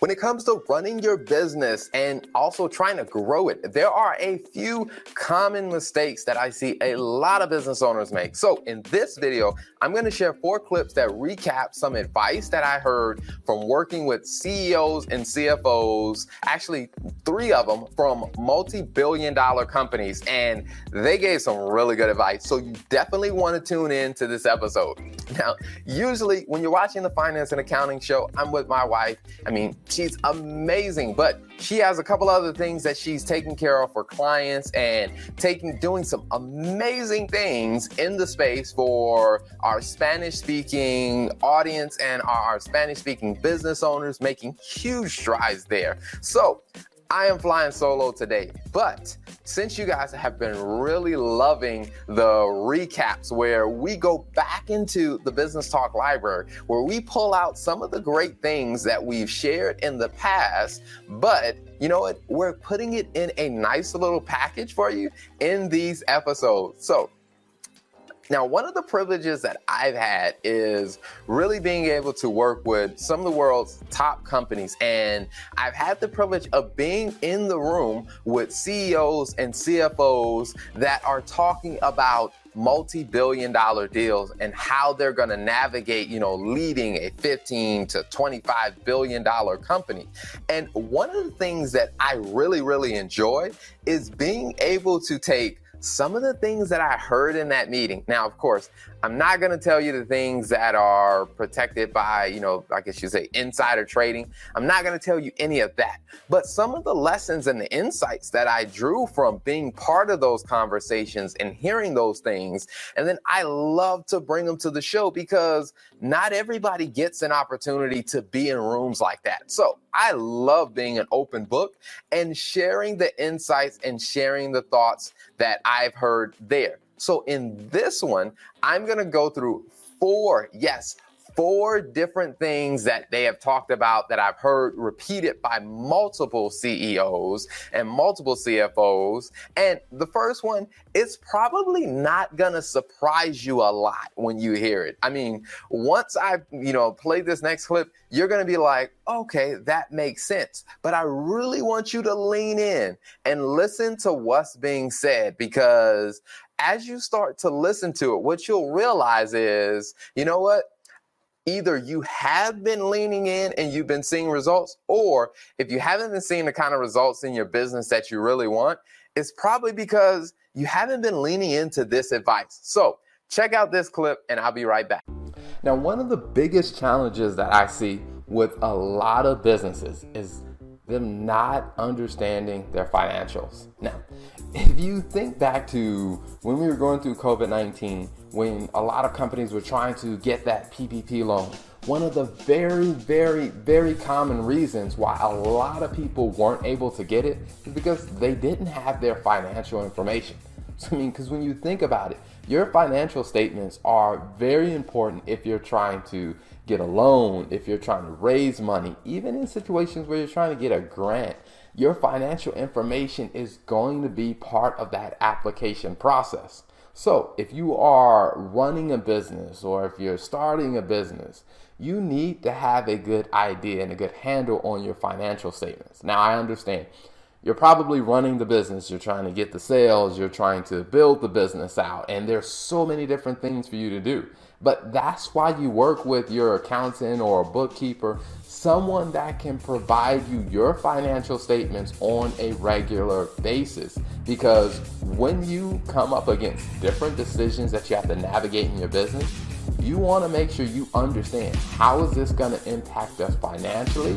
When it comes to running your business and also trying to grow it, there are a few common mistakes that I see a lot of business owners make. So, in this video, I'm going to share four clips that recap some advice that I heard from working with CEOs and CFOs, actually, three of them from multi billion dollar companies, and they gave some really good advice. So, you definitely want to tune in to this episode. Now, usually when you're watching the finance and accounting show, I'm with my wife. I mean, she's amazing, but she has a couple other things that she's taking care of for clients and taking doing some amazing things in the space for our Spanish speaking audience and our Spanish speaking business owners making huge strides there. So, I am flying solo today, but since you guys have been really loving the recaps where we go back into the Business Talk library, where we pull out some of the great things that we've shared in the past, but you know what? We're putting it in a nice little package for you in these episodes. So now, one of the privileges that I've had is really being able to work with some of the world's top companies. And I've had the privilege of being in the room with CEOs and CFOs that are talking about multi-billion dollar deals and how they're going to navigate, you know, leading a 15 to 25 billion dollar company. And one of the things that I really really enjoy is being able to take some of the things that I heard in that meeting. Now, of course, I'm not going to tell you the things that are protected by, you know, I guess you say insider trading. I'm not going to tell you any of that. But some of the lessons and the insights that I drew from being part of those conversations and hearing those things. And then I love to bring them to the show because not everybody gets an opportunity to be in rooms like that. So I love being an open book and sharing the insights and sharing the thoughts that I've heard there. So in this one, I'm going to go through four, yes, four different things that they have talked about that I've heard repeated by multiple CEOs and multiple CFOs. And the first one, it's probably not going to surprise you a lot when you hear it. I mean, once I, you know, play this next clip, you're going to be like, okay, that makes sense. But I really want you to lean in and listen to what's being said because as you start to listen to it, what you'll realize is, you know what? Either you have been leaning in and you've been seeing results, or if you haven't been seeing the kind of results in your business that you really want, it's probably because you haven't been leaning into this advice. So, check out this clip and I'll be right back. Now, one of the biggest challenges that I see with a lot of businesses is them not understanding their financials. Now, if you think back to when we were going through COVID 19, when a lot of companies were trying to get that PPP loan, one of the very, very, very common reasons why a lot of people weren't able to get it is because they didn't have their financial information. So, I mean, because when you think about it, your financial statements are very important if you're trying to get a loan, if you're trying to raise money, even in situations where you're trying to get a grant your financial information is going to be part of that application process. So, if you are running a business or if you're starting a business, you need to have a good idea and a good handle on your financial statements. Now, I understand you're probably running the business, you're trying to get the sales, you're trying to build the business out, and there's so many different things for you to do. But that's why you work with your accountant or a bookkeeper, someone that can provide you your financial statements on a regular basis. Because when you come up against different decisions that you have to navigate in your business, you want to make sure you understand how is this going to impact us financially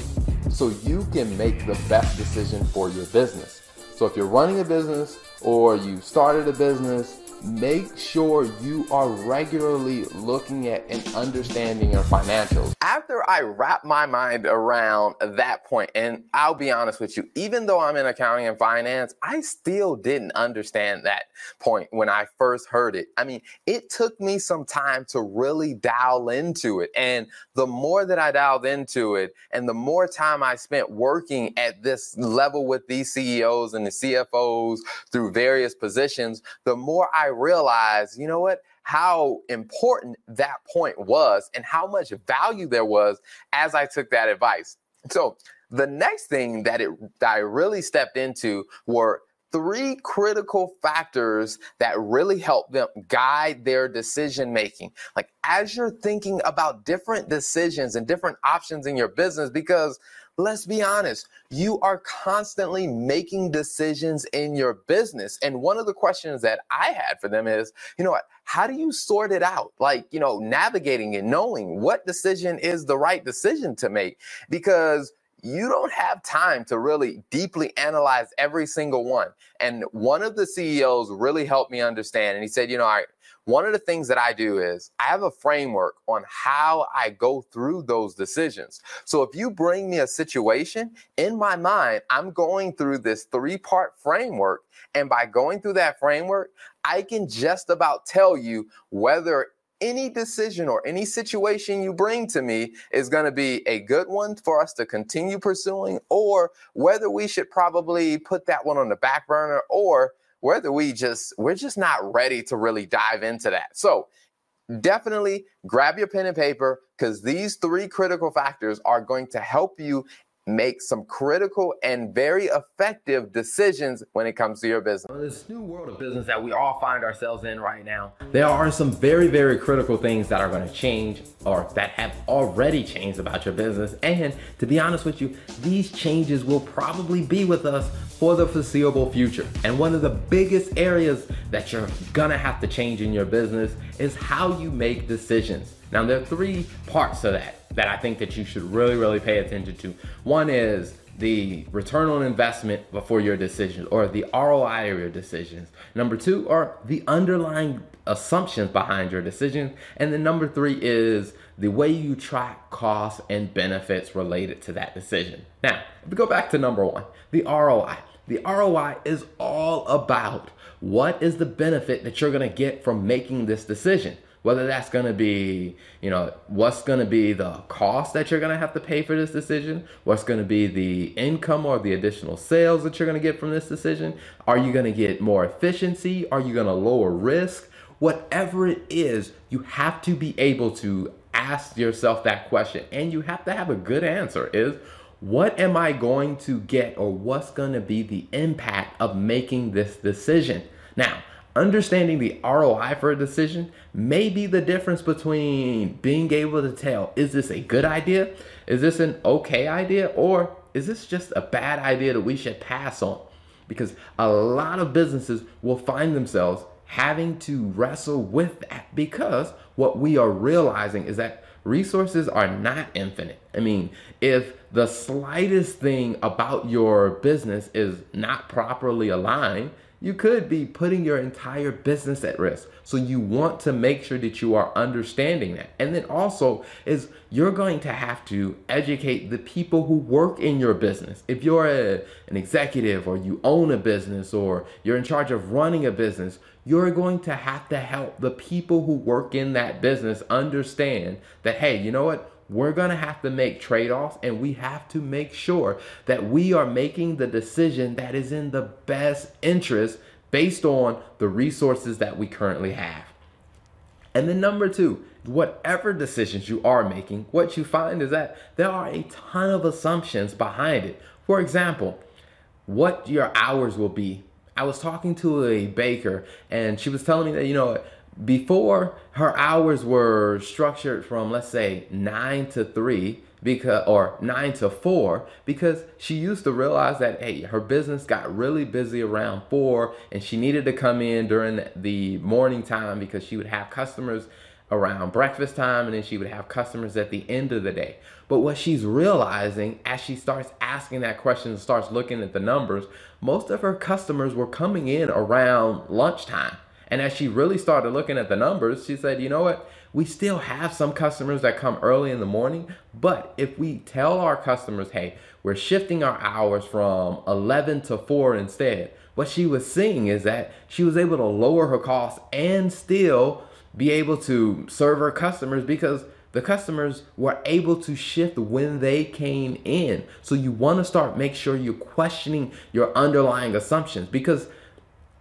so you can make the best decision for your business. So if you're running a business or you started a business make sure you are regularly looking at and understanding your financials. After I wrap my mind around that point, and I'll be honest with you, even though I'm in accounting and finance, I still didn't understand that point when I first heard it. I mean, it took me some time to really dial into it. And the more that I dialed into it, and the more time I spent working at this level with these CEOs and the CFOs through various positions, the more I realized, you know what? How important that point was and how much value there was as I took that advice. So, the next thing that it that I really stepped into were three critical factors that really help them guide their decision making. Like as you're thinking about different decisions and different options in your business, because let's be honest, you are constantly making decisions in your business. And one of the questions that I had for them is, you know what, how do you sort it out? Like, you know, navigating and knowing what decision is the right decision to make. Because you don't have time to really deeply analyze every single one. And one of the CEOs really helped me understand. And he said, you know, I, one of the things that I do is I have a framework on how I go through those decisions. So if you bring me a situation in my mind, I'm going through this three part framework. And by going through that framework, I can just about tell you whether any decision or any situation you bring to me is going to be a good one for us to continue pursuing, or whether we should probably put that one on the back burner, or whether we just, we're just not ready to really dive into that. So, definitely grab your pen and paper because these three critical factors are going to help you make some critical and very effective decisions when it comes to your business. In this new world of business that we all find ourselves in right now, there are some very, very critical things that are going to change or that have already changed about your business. And to be honest with you, these changes will probably be with us for the foreseeable future. And one of the biggest areas that you're gonna have to change in your business is how you make decisions. Now, there are three parts to that that I think that you should really, really pay attention to. One is the return on investment before your decisions or the ROI of your decisions. Number two are the underlying assumptions behind your decisions. And then number three is the way you track costs and benefits related to that decision. Now, if we go back to number one, the ROI. The ROI is all about what is the benefit that you're gonna get from making this decision whether that's going to be, you know, what's going to be the cost that you're going to have to pay for this decision, what's going to be the income or the additional sales that you're going to get from this decision, are you going to get more efficiency, are you going to lower risk, whatever it is, you have to be able to ask yourself that question and you have to have a good answer is what am I going to get or what's going to be the impact of making this decision? Now, Understanding the ROI for a decision may be the difference between being able to tell is this a good idea? Is this an okay idea? Or is this just a bad idea that we should pass on? Because a lot of businesses will find themselves having to wrestle with that because what we are realizing is that resources are not infinite. I mean, if the slightest thing about your business is not properly aligned, you could be putting your entire business at risk. So you want to make sure that you are understanding that. And then also is you're going to have to educate the people who work in your business. If you're a, an executive or you own a business or you're in charge of running a business, you're going to have to help the people who work in that business understand that hey, you know what? We're going to have to make trade offs and we have to make sure that we are making the decision that is in the best interest based on the resources that we currently have. And then, number two, whatever decisions you are making, what you find is that there are a ton of assumptions behind it. For example, what your hours will be. I was talking to a baker and she was telling me that, you know, before her hours were structured from let's say 9 to 3 because or 9 to 4 because she used to realize that hey her business got really busy around 4 and she needed to come in during the morning time because she would have customers around breakfast time and then she would have customers at the end of the day. But what she's realizing as she starts asking that question and starts looking at the numbers most of her customers were coming in around lunchtime and as she really started looking at the numbers, she said, you know what? We still have some customers that come early in the morning, but if we tell our customers, hey, we're shifting our hours from 11 to 4 instead, what she was seeing is that she was able to lower her costs and still be able to serve her customers because the customers were able to shift when they came in. So you want to start make sure you're questioning your underlying assumptions because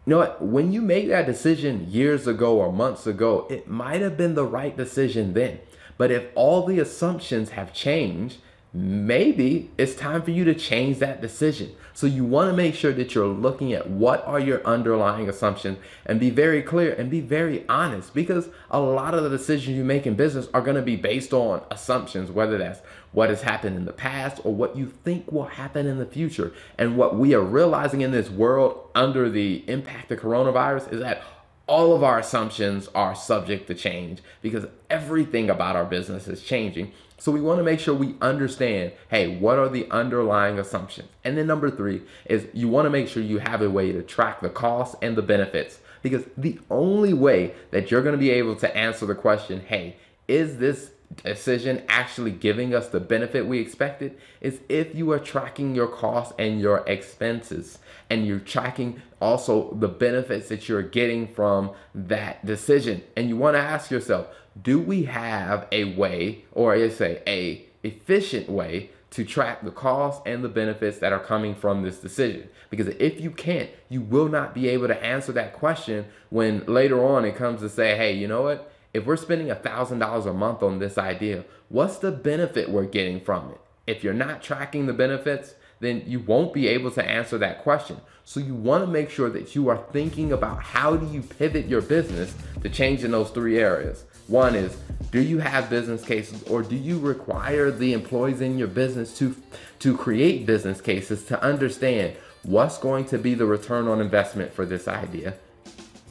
you know what? When you make that decision years ago or months ago, it might have been the right decision then. But if all the assumptions have changed, maybe it's time for you to change that decision. So you want to make sure that you're looking at what are your underlying assumptions and be very clear and be very honest because a lot of the decisions you make in business are going to be based on assumptions, whether that's what has happened in the past or what you think will happen in the future. And what we are realizing in this world under the impact of coronavirus is that all of our assumptions are subject to change because everything about our business is changing. So we want to make sure we understand, hey, what are the underlying assumptions? And then number three is you want to make sure you have a way to track the costs and the benefits because the only way that you're going to be able to answer the question, hey, is this decision actually giving us the benefit we expected is if you are tracking your costs and your expenses and you're tracking also the benefits that you're getting from that decision and you want to ask yourself do we have a way or I say a efficient way to track the costs and the benefits that are coming from this decision. Because if you can't, you will not be able to answer that question when later on it comes to say, hey, you know what? If we're spending $1,000 a month on this idea, what's the benefit we're getting from it? If you're not tracking the benefits, then you won't be able to answer that question. So you want to make sure that you are thinking about how do you pivot your business to change in those three areas. One is, do you have business cases or do you require the employees in your business to to create business cases to understand what's going to be the return on investment for this idea?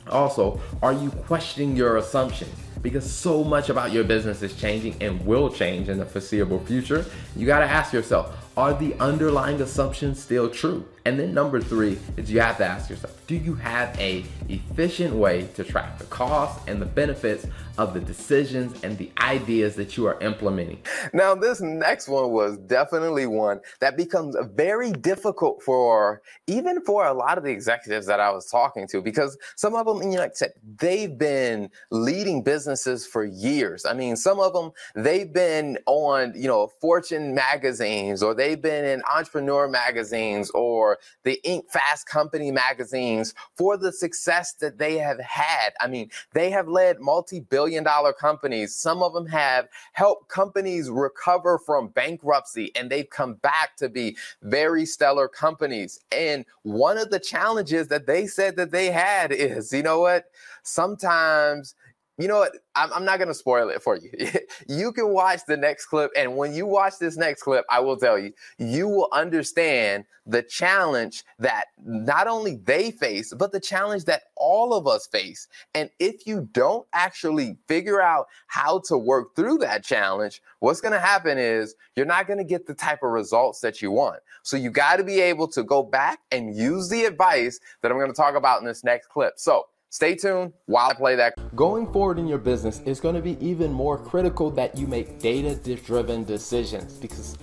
Also, are you questioning your assumptions? Because so much about your business is changing and will change in the foreseeable future. You got to ask yourself, are the underlying assumptions still true? And then number three is you have to ask yourself, do you have a efficient way to track the costs and the benefits of the decisions and the ideas that you are implementing? Now, this next one was definitely one that becomes very difficult for even for a lot of the executives that I was talking to, because some of them, you know, like I said, they've been leading businesses for years. I mean, some of them, they've been on, you know, Fortune magazines or they've been in entrepreneur magazines or the Inc. Fast Company magazines for the success that they have had. I mean, they have led multi billion dollar companies. Some of them have helped companies recover from bankruptcy and they've come back to be very stellar companies. And one of the challenges that they said that they had is, you know what? Sometimes you know what? I'm, I'm not going to spoil it for you. you can watch the next clip. And when you watch this next clip, I will tell you, you will understand the challenge that not only they face, but the challenge that all of us face. And if you don't actually figure out how to work through that challenge, what's going to happen is you're not going to get the type of results that you want. So you got to be able to go back and use the advice that I'm going to talk about in this next clip. So, Stay tuned while I play that. Going forward in your business, it's going to be even more critical that you make data driven decisions because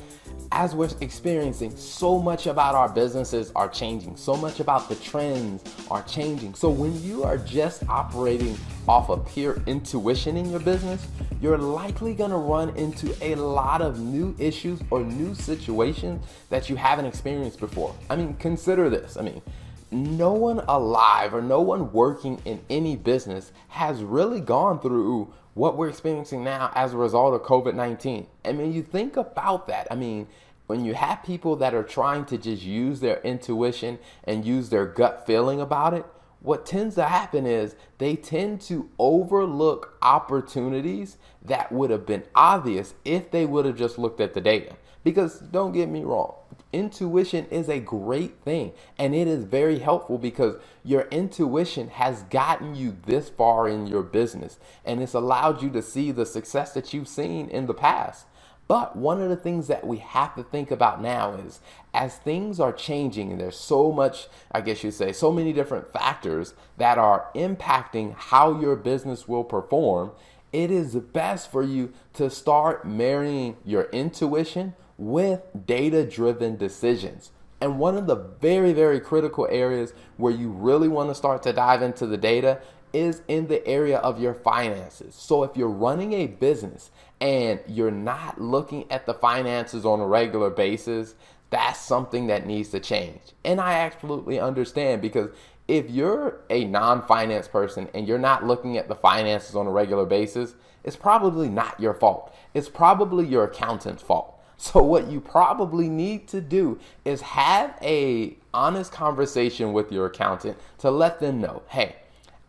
as we're experiencing, so much about our businesses are changing. So much about the trends are changing. So when you are just operating off of pure intuition in your business, you're likely going to run into a lot of new issues or new situations that you haven't experienced before. I mean, consider this. I mean, no one alive or no one working in any business has really gone through what we're experiencing now as a result of COVID 19. I mean, you think about that. I mean, when you have people that are trying to just use their intuition and use their gut feeling about it, what tends to happen is they tend to overlook opportunities that would have been obvious if they would have just looked at the data. Because don't get me wrong, intuition is a great thing and it is very helpful because your intuition has gotten you this far in your business and it's allowed you to see the success that you've seen in the past. But one of the things that we have to think about now is as things are changing, and there's so much, I guess you'd say, so many different factors that are impacting how your business will perform, it is best for you to start marrying your intuition with data driven decisions. And one of the very, very critical areas where you really want to start to dive into the data is in the area of your finances. So if you're running a business and you're not looking at the finances on a regular basis, that's something that needs to change. And I absolutely understand because if you're a non finance person and you're not looking at the finances on a regular basis, it's probably not your fault. It's probably your accountant's fault. So what you probably need to do is have a honest conversation with your accountant to let them know, "Hey,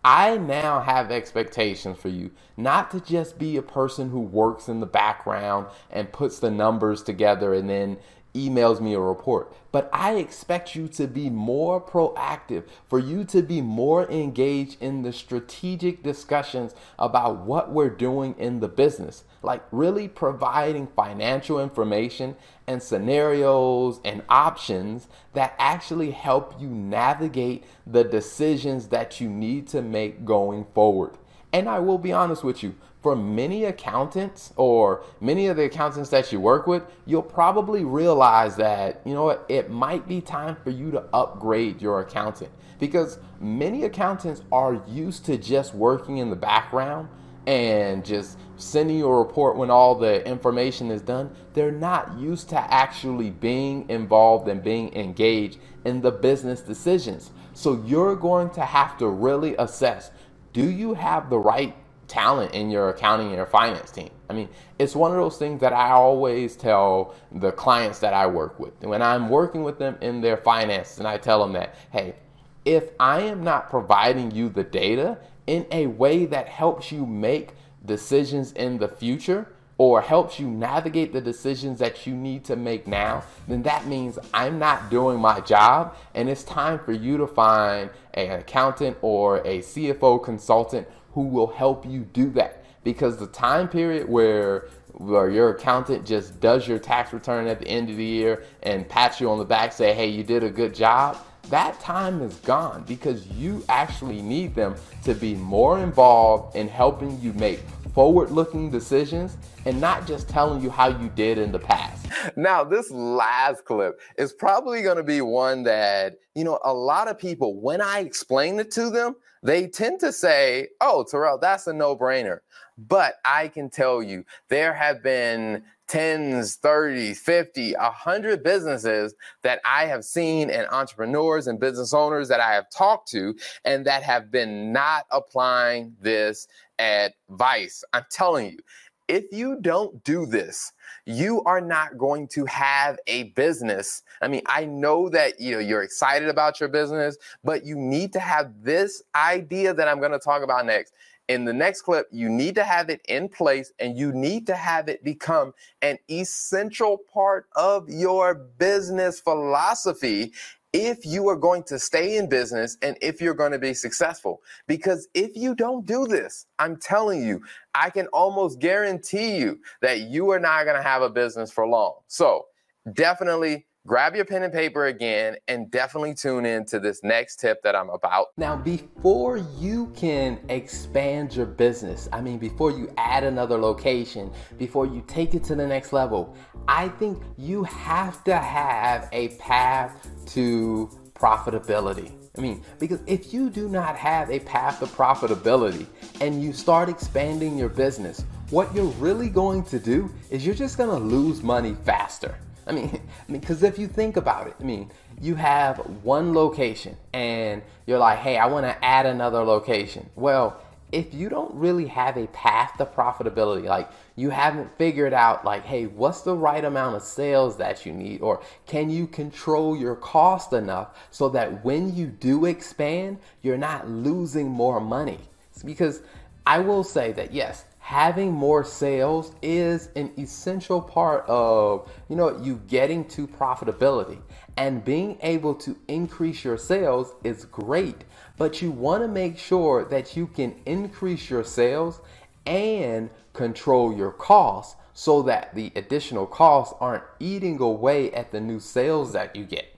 I now have expectations for you not to just be a person who works in the background and puts the numbers together and then emails me a report. But I expect you to be more proactive, for you to be more engaged in the strategic discussions about what we're doing in the business. Like really providing financial information and scenarios and options that actually help you navigate the decisions that you need to make going forward. And I will be honest with you, for many accountants or many of the accountants that you work with, you'll probably realize that, you know what, it might be time for you to upgrade your accountant because many accountants are used to just working in the background and just sending you a report when all the information is done. They're not used to actually being involved and being engaged in the business decisions. So you're going to have to really assess do you have the right talent in your accounting and your finance team. I mean, it's one of those things that I always tell the clients that I work with. When I'm working with them in their finances, and I tell them that, hey, if I am not providing you the data in a way that helps you make decisions in the future, or helps you navigate the decisions that you need to make now, then that means I'm not doing my job. And it's time for you to find an accountant or a CFO consultant who will help you do that. Because the time period where where your accountant just does your tax return at the end of the year and pats you on the back, say, hey, you did a good job, that time is gone because you actually need them to be more involved in helping you make forward looking decisions and not just telling you how you did in the past. Now, this last clip is probably going to be one that, you know, a lot of people, when I explain it to them, they tend to say, oh, Terrell, that's a no brainer. But I can tell you, there have been tens, 30, 50, 100 businesses that I have seen and entrepreneurs and business owners that I have talked to and that have been not applying this advice. I'm telling you, if you don't do this, you are not going to have a business. I mean, I know that you know you're excited about your business, but you need to have this idea that I'm going to talk about next. In the next clip, you need to have it in place and you need to have it become an essential part of your business philosophy if you are going to stay in business and if you're going to be successful. Because if you don't do this, I'm telling you, I can almost guarantee you that you are not going to have a business for long. So definitely grab your pen and paper again and definitely tune in to this next tip that I'm about. Now, before you can expand your business, I mean, before you add another location, before you take it to the next level, I think you have to have a path to profitability. I mean, because if you do not have a path to profitability and you start expanding your business, what you're really going to do is you're just going to lose money faster. I mean, I mean, because if you think about it, I mean, you have one location and you're like, hey, I want to add another location. Well, if you don't really have a path to profitability, like you haven't figured out, like, hey, what's the right amount of sales that you need, or can you control your cost enough so that when you do expand, you're not losing more money? It's because I will say that yes, having more sales is an essential part of you know you getting to profitability. And being able to increase your sales is great but you want to make sure that you can increase your sales and control your costs so that the additional costs aren't eating away at the new sales that you get.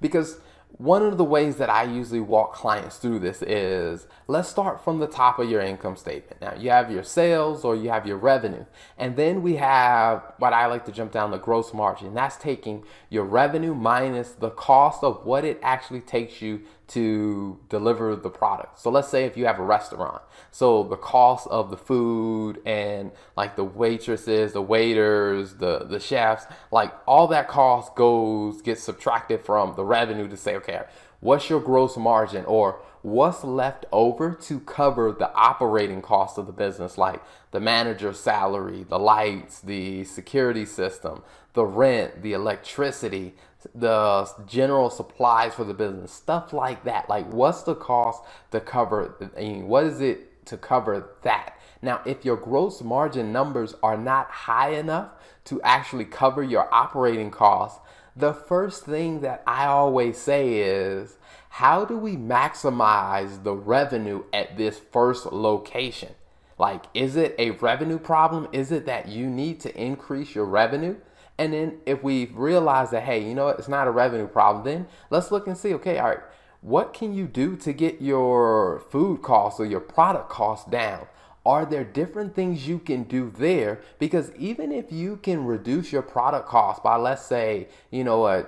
Because one of the ways that I usually walk clients through this is let's start from the top of your income statement. Now, you have your sales or you have your revenue, and then we have what I like to jump down the gross margin. That's taking your revenue minus the cost of what it actually takes you to deliver the product. So let's say if you have a restaurant, so the cost of the food and like the waitresses, the waiters, the the chefs, like all that cost goes gets subtracted from the revenue to say, okay, what's your gross margin or what's left over to cover the operating costs of the business, like the manager's salary, the lights, the security system, the rent, the electricity, the general supplies for the business, stuff like that. Like, what's the cost to cover? I mean, what is it to cover that? Now, if your gross margin numbers are not high enough to actually cover your operating costs, the first thing that I always say is, how do we maximize the revenue at this first location? Like, is it a revenue problem? Is it that you need to increase your revenue? And then if we realize that, hey, you know what, it's not a revenue problem, then let's look and see, okay, all right, what can you do to get your food costs or your product costs down? Are there different things you can do there? Because even if you can reduce your product cost by, let's say, you know, a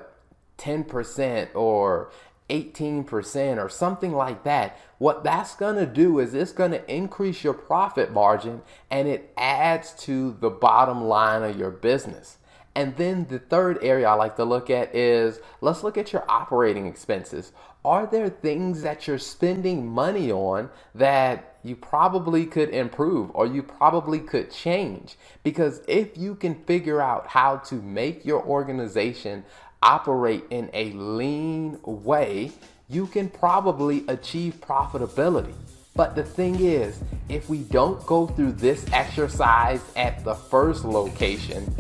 10% or 18% or something like that, what that's going to do is it's going to increase your profit margin and it adds to the bottom line of your business. And then the third area I like to look at is let's look at your operating expenses. Are there things that you're spending money on that you probably could improve or you probably could change? Because if you can figure out how to make your organization operate in a lean way, you can probably achieve profitability. But the thing is, if we don't go through this exercise at the first location,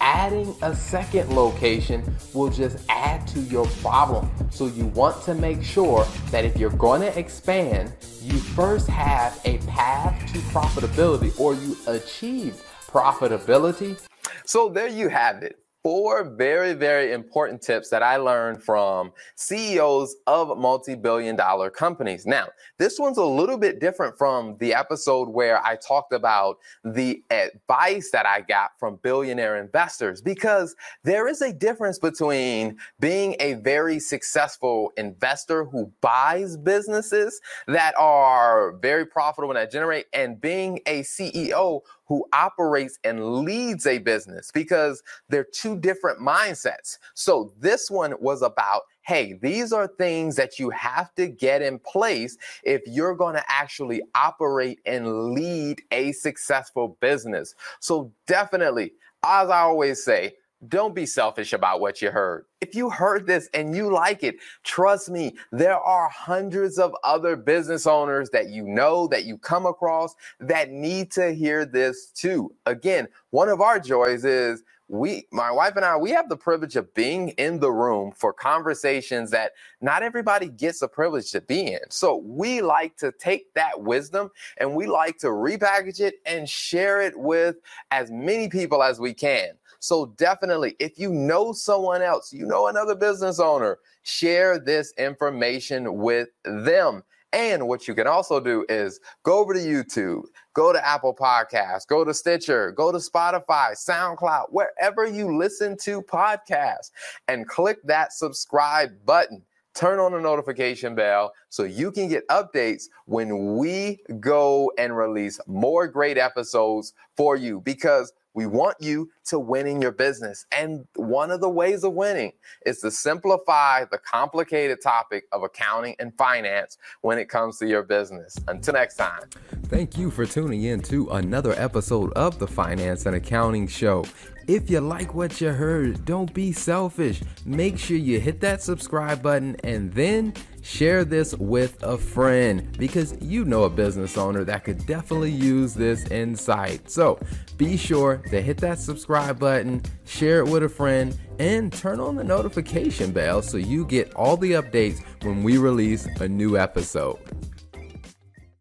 adding a second location will just add to your problem. So you want to make sure that if you're going to expand, you first have a path to profitability or you achieve profitability. So there you have it four very, very important tips that I learned from CEOs of multi billion dollar companies. Now, this one's a little bit different from the episode where I talked about the advice that I got from billionaire investors because there is a difference between being a very successful investor who buys businesses that are very profitable and that generate and being a CEO who operates and leads a business because they're two different mindsets. So this one was about hey, these are things that you have to get in place if you're going to actually operate and lead a successful business. So definitely, as I always say, don't be selfish about what you heard. If you heard this and you like it, trust me, there are hundreds of other business owners that you know, that you come across that need to hear this too. Again, one of our joys is we my wife and I we have the privilege of being in the room for conversations that not everybody gets the privilege to be in. So we like to take that wisdom and we like to repackage it and share it with as many people as we can. So definitely, if you know someone else, you know another business owner, share this information with them. And what you can also do is go over to YouTube, go to Apple Podcasts, go to Stitcher, go to Spotify, SoundCloud, wherever you listen to podcasts, and click that subscribe button. Turn on the notification bell so you can get updates when we go and release more great episodes for you because we want you to win in your business. And one of the ways of winning is to simplify the complicated topic of accounting and finance when it comes to your business. Until next time. Thank you for tuning in to another episode of the Finance and Accounting Show. If you like what you heard, don't be selfish. Make sure you hit that subscribe button and then share this with a friend because you know a business owner that could definitely use this insight. So be sure to hit that subscribe button, share it with a friend, and turn on the notification bell so you get all the updates when we release a new episode.